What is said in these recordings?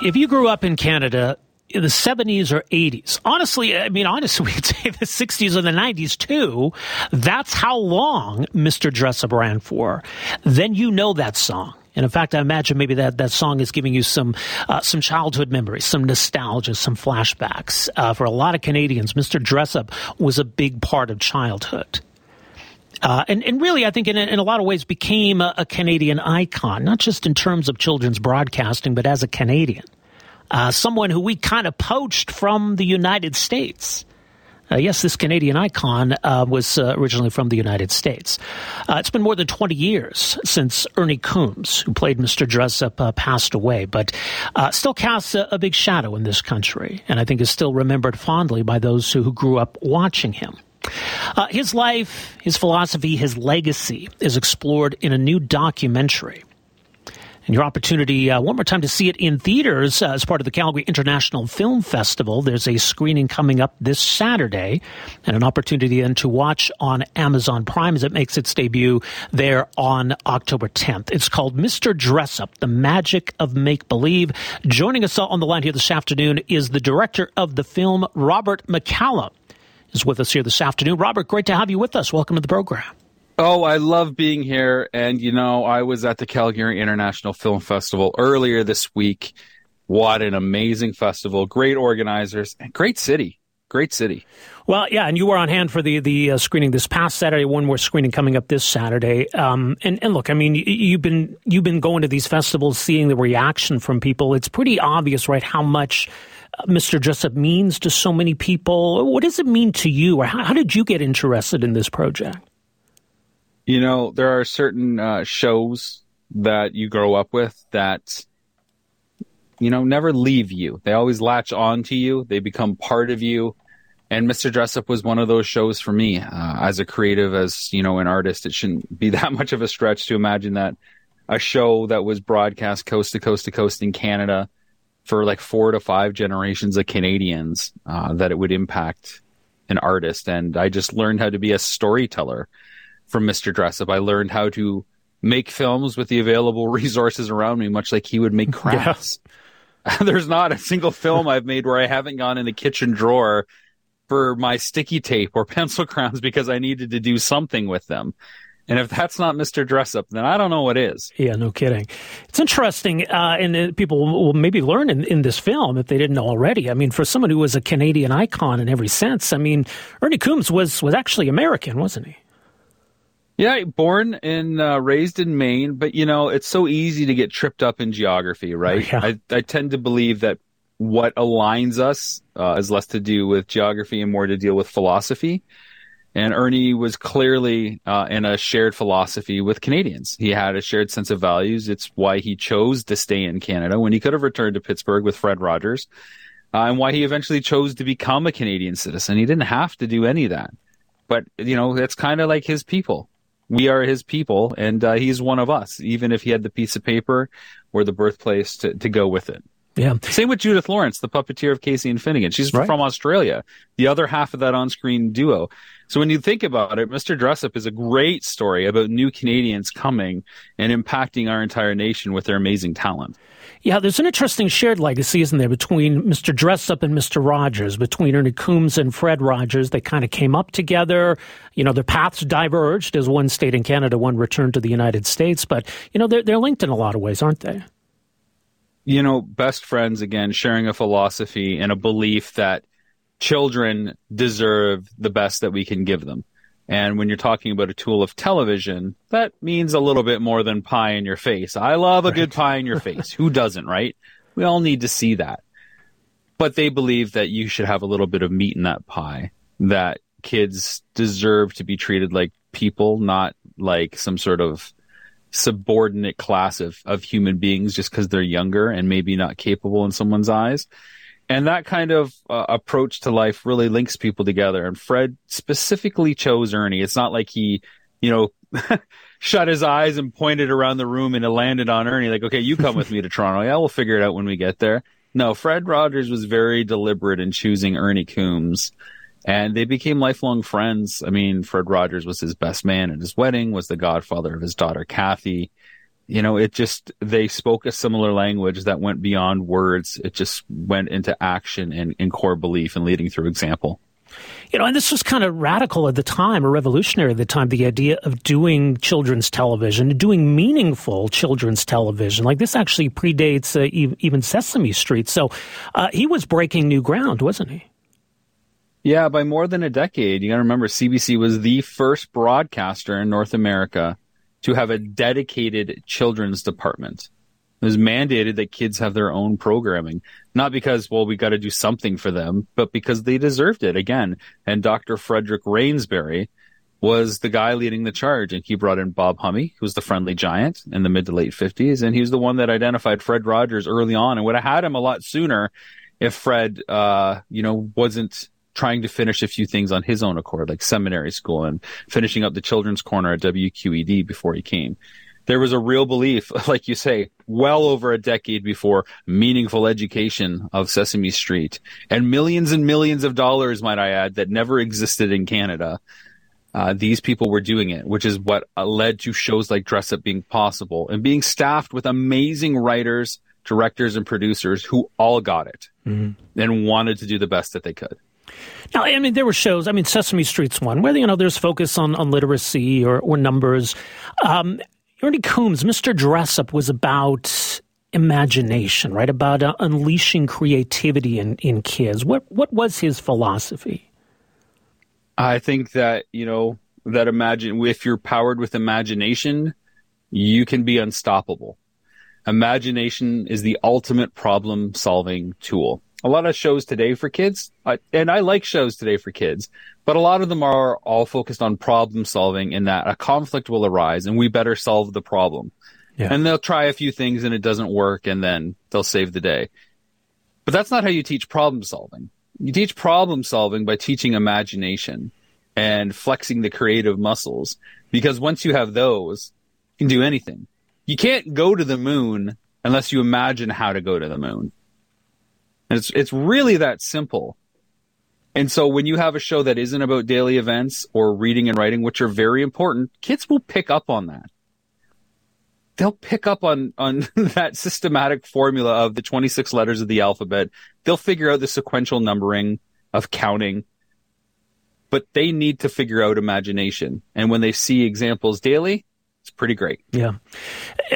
If you grew up in Canada in the 70s or 80s, honestly, I mean, honestly, we could say the 60s or the 90s too. That's how long Mr. Dressup ran for. Then you know that song. And in fact, I imagine maybe that, that song is giving you some uh, some childhood memories, some nostalgia, some flashbacks. Uh, for a lot of Canadians, Mr. Dressup was a big part of childhood. Uh, and, and really, I think in a, in a lot of ways became a, a, Canadian icon, not just in terms of children's broadcasting, but as a Canadian. Uh, someone who we kind of poached from the United States. Uh, yes, this Canadian icon uh, was uh, originally from the United States. Uh, it's been more than 20 years since Ernie Coombs, who played Mr. Dressup, passed away, but still casts a, a, big shadow in this country, and I think is still remembered fondly by those who, who grew up watching him. His life, his philosophy, his legacy is explored in a new documentary and your opportunity, uh, one more time, to see it in theaters uh, as part of the Calgary International Film Festival. There's a screening coming up this Saturday, and an opportunity then to watch on Amazon Prime as it makes its debut there on October 10th. It's called Mr. Dressup, The Magic of Make Believe. Joining us on the line here this afternoon is the director of the film, Robert McCallum, is with us here this afternoon. Robert, great to have you with us. Welcome to the program. Oh, I love being here. And, you know, I was at the Calgary International Film Festival earlier this week. What an amazing festival. Great organizers. and Great city. Great city. Well, yeah, and you were on hand for the the uh, screening this past Saturday. One more screening coming up this Saturday. Um, and and look, I mean, you've been you've been going to these festivals, seeing the reaction from people. It's pretty obvious, right, how much Mr. Dressup means to so many people. What does it mean to you, or how, how did you get interested in this project? You know, there are certain uh, shows that you grow up with that, you know, never leave you. They always latch on to you. They become part of you. And Mr. Dressup was one of those shows for me. Uh, as a creative, as you know, an artist, it shouldn't be that much of a stretch to imagine that a show that was broadcast coast to coast to coast in Canada for like four to five generations of Canadians, uh, that it would impact an artist. And I just learned how to be a storyteller from Mr. Dressup. I learned how to make films with the available resources around me, much like he would make crafts. Yeah. There's not a single film I've made where I haven't gone in the kitchen drawer for my sticky tape or pencil crowns because I needed to do something with them. And if that's not Mr. Dressup, then I don't know what is. Yeah, no kidding. It's interesting, uh, and uh, people will maybe learn in, in, this film if they didn't know already. I mean, for someone who was a Canadian icon in every sense, I mean, Ernie Coombs was was actually American, wasn't he? Yeah, born and uh, raised in Maine, but you know, it's so easy to get tripped up in geography, right? Yeah. I, I tend to believe that what aligns us uh, is less to do with geography and more to deal with philosophy. And Ernie was clearly uh, in a shared philosophy with Canadians. He had a shared sense of values. It's why he chose to stay in Canada when he could have returned to Pittsburgh with Fred Rogers, uh, and why he eventually chose to become a Canadian citizen. He didn't have to do any of that. But, you know, that's kind of like his people we are his people and uh, he's one of us, even if he had the piece of paper or the birthplace to, to go with it. Yeah. Same with Judith Lawrence, the puppeteer of Casey and Finnegan. She's right. from Australia, the other half of that on screen duo. So when you think about it, Mr. Dressup is a great story about new Canadians coming and impacting our entire nation with their amazing talent. Yeah, there's an interesting shared legacy, isn't there, between Mr. Dressup and Mr. Rogers, between Ernie Coombs and Fred Rogers. They kind of came up together. You know, their paths diverged as one stayed in Canada, one returned to the United States. But, you know, they're, they're linked in a lot of ways, aren't they? You know, best friends, again, sharing a philosophy and a belief that children deserve the best that we can give them. And when you're talking about a tool of television, that means a little bit more than pie in your face. I love a right. good pie in your face. Who doesn't, right? We all need to see that. But they believe that you should have a little bit of meat in that pie, that kids deserve to be treated like people, not like some sort of subordinate class of, of human beings just because they're younger and maybe not capable in someone's eyes and that kind of uh, approach to life really links people together. And Fred specifically chose Ernie. It's not like he, you know, shut his eyes and pointed around the room and it landed on Ernie. Like, okay, you come with me to Toronto. Yeah, we'll figure it out when we get there. No, Fred Rogers was very deliberate in choosing Ernie Coombs. And they became lifelong friends. I mean, Fred Rogers was his best man at his wedding, was the godfather of his daughter, Kathy. you know, it just, they spoke a similar language that went beyond words. It just went into action and, and core belief and leading through example. You know, and this was kind of radical at the time, or revolutionary at the time, the idea of doing children's television, doing meaningful children's television. Like this actually predates uh, even Sesame Street. So uh, he was breaking new ground, wasn't he? Yeah, by more than a decade. You got to remember, CBC was the first broadcaster in North America to have a dedicated children's department. It was mandated that kids have their own programming, not because, well, we got to do something for them, but because they deserved it again. And Dr. Frederick Rainsberry was the guy leading the charge. And he brought in Bob Homme, who was the friendly giant in the mid to late 50s. And he was the one that identified Fred Rogers early on and would have had him a lot sooner if Fred, uh, you know, wasn't trying to finish a few things on his own accord, like seminary school and finishing up the children's corner at WQED before he came. There was a real belief, like you say, well over a decade before meaningful education of Sesame Street and millions and millions of dollars, might I add, that never existed in Canada. Uh, these people were doing it, which is what uh, led to shows like Dress Up being possible and being staffed with amazing writers, directors, and producers who all got it mm-hmm. and wanted to do the best that they could. Now, I mean, there were shows. I mean, Sesame Street's one where you know there's focus on, on literacy or, or numbers. Um, Ernie Coombs, Mr. Dressup was about imagination, right? About uh, unleashing creativity in, in kids. What what was his philosophy? I think that you know that imagine if you're powered with imagination, you can be unstoppable. Imagination is the ultimate problem solving tool a lot of shows today for kids, I, and I like shows today for kids, but a lot of them are all focused on problem solving in that a conflict will arise and we better solve the problem. Yeah. And they'll try a few things and it doesn't work and then they'll save the day. But that's not how you teach problem solving. You teach problem solving by teaching imagination and flexing the creative muscles because once you have those, you can do anything. You can't go to the moon unless you imagine how to go to the moon. And it's it's really that simple. And so when you have a show that isn't about daily events or reading and writing, which are very important, kids will pick up on that. They'll pick up on, on that systematic formula of the 26 letters of the alphabet. They'll figure out the sequential numbering of counting, but they need to figure out imagination. And when they see examples daily, it's pretty great. Yeah.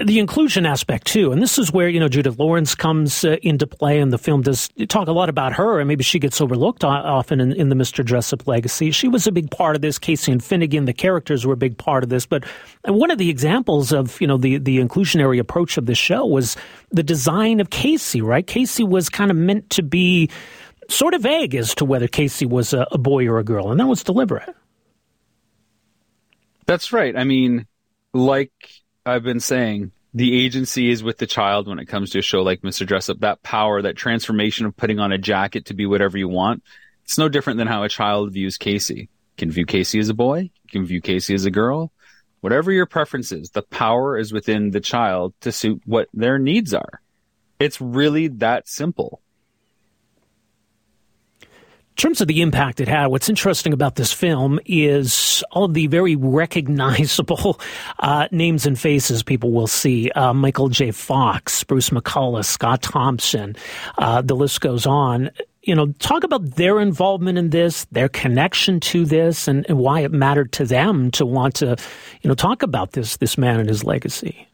The inclusion aspect, too. And this is where, you know, Judith Lawrence comes uh, into play, and the film does talk a lot about her, and maybe she gets overlooked often in, in the Mr. Dressup legacy. She was a big part of this. Casey and Finnegan, the characters were a big part of this. But one of the examples of, you know, the, the inclusionary approach of the show was the design of Casey, right? Casey was kind of meant to be sort of vague as to whether Casey was a, a boy or a girl, and that was deliberate. That's right. I mean, like I've been saying, the agency is with the child when it comes to a show like Mr. Dressup. That power, that transformation of putting on a jacket to be whatever you want. It's no different than how a child views Casey. You can view Casey as a boy. You can view Casey as a girl. Whatever your preference is, the power is within the child to suit what their needs are. It's really that simple. In terms of the impact it had, what's interesting about this film is all of the very recognizable uh, names and faces people will see. Uh, Michael J. Fox, Bruce McCulloch, Scott Thompson, uh, the list goes on. You know, talk about their involvement in this, their connection to this, and, and why it mattered to them to want to, you know, talk about this this man and his legacy.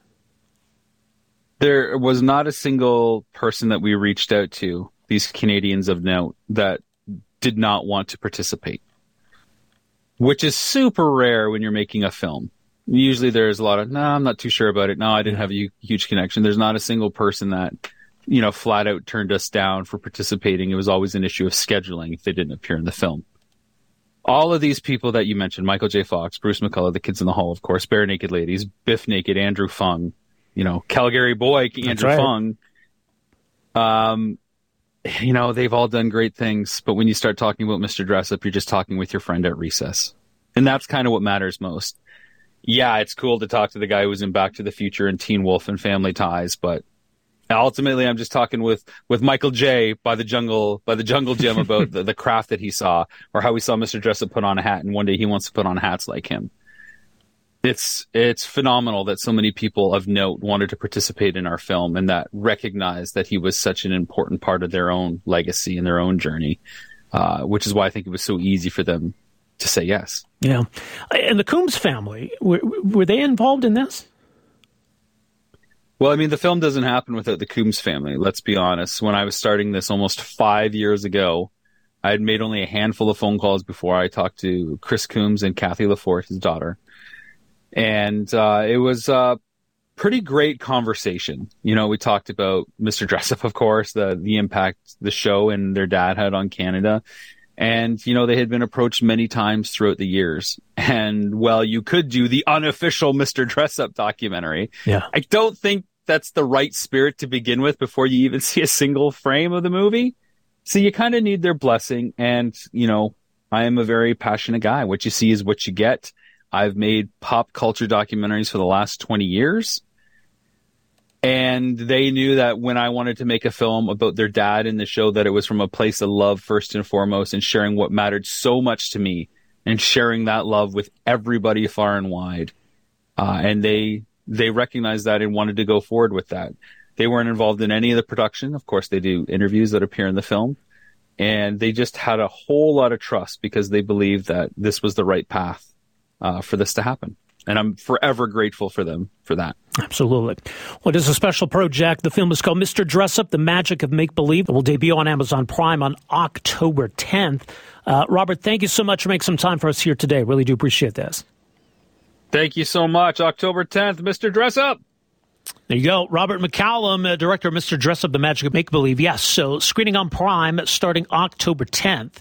There was not a single person that we reached out to, these Canadians of note, that did not want to participate, which is super rare when you're making a film. Usually there's a lot of, no, nah, I'm not too sure about it. No, I didn't have a huge connection. There's not a single person that, you know, flat out turned us down for participating. It was always an issue of scheduling if they didn't appear in the film. All of these people that you mentioned, Michael J. Fox, Bruce McCulloch, The Kids in the Hall, of course, Barenaked Ladies, Bif Naked, Andrew Phung, you know, Calgary boy, Andrew right. Phung. Um, you know, they've all done great things, but when you start talking about Mr. Dressup, you're just talking with your friend at recess. And that's kind of what matters most. Yeah, it's cool to talk to the guy who was in Back to the Future and Teen Wolf and Family Ties, but ultimately I'm just talking with, with Michael J by the jungle, by the jungle gym about the, the craft that he saw or how he saw Mr. Dressup put on a hat and one day he wants to put on hats like him. It's it's phenomenal that so many people of note wanted to participate in our film and that recognized that he was such an important part of their own legacy and their own journey, uh, which is why I think it was so easy for them to say yes. Yeah, and the Coombs family were, were they involved in this? Well, I mean, the film doesn't happen without the Coombs family. Let's be honest. When I was starting this almost five years ago, I had made only a handful of phone calls before I talked to Chris Coombs and Kathy Lafort, his daughter and uh, it was a pretty great conversation. You know, we talked about Mr. Dressup, of course, the the impact the show and their dad had on Canada. And, you know, they had been approached many times throughout the years. And, well, you could do the unofficial Mr. Dressup documentary. Yeah. I don't think that's the right spirit to begin with before you even see a single frame of the movie. So you kind of need their blessing. And, you know, I am a very passionate guy. What you see is what you get. I've made pop culture documentaries for the last 20 years. And they knew that when I wanted to make a film about their dad in the show, that it was from a place of love first and foremost and sharing what mattered so much to me and sharing that love with everybody far and wide. Uh, and they, they recognized that and wanted to go forward with that. They weren't involved in any of the production. Of course, they do interviews that appear in the film. And they just had a whole lot of trust because they believed that this was the right path uh, for this to happen. And I'm forever grateful for them for that. Absolutely. Well, it is a special project. The film is called Mr. Dressup, The Magic of Make Believe. It will debut on Amazon Prime on October 10th. Uh, Robert, thank you so much for making some time for us here today. Really do appreciate this. Thank you so much. October 10th, Mr. Dressup. There you go. Robert McCallum, uh, director of Mr. Dressup, The Magic of Make Believe. Yes, so screening on Prime starting October 10th.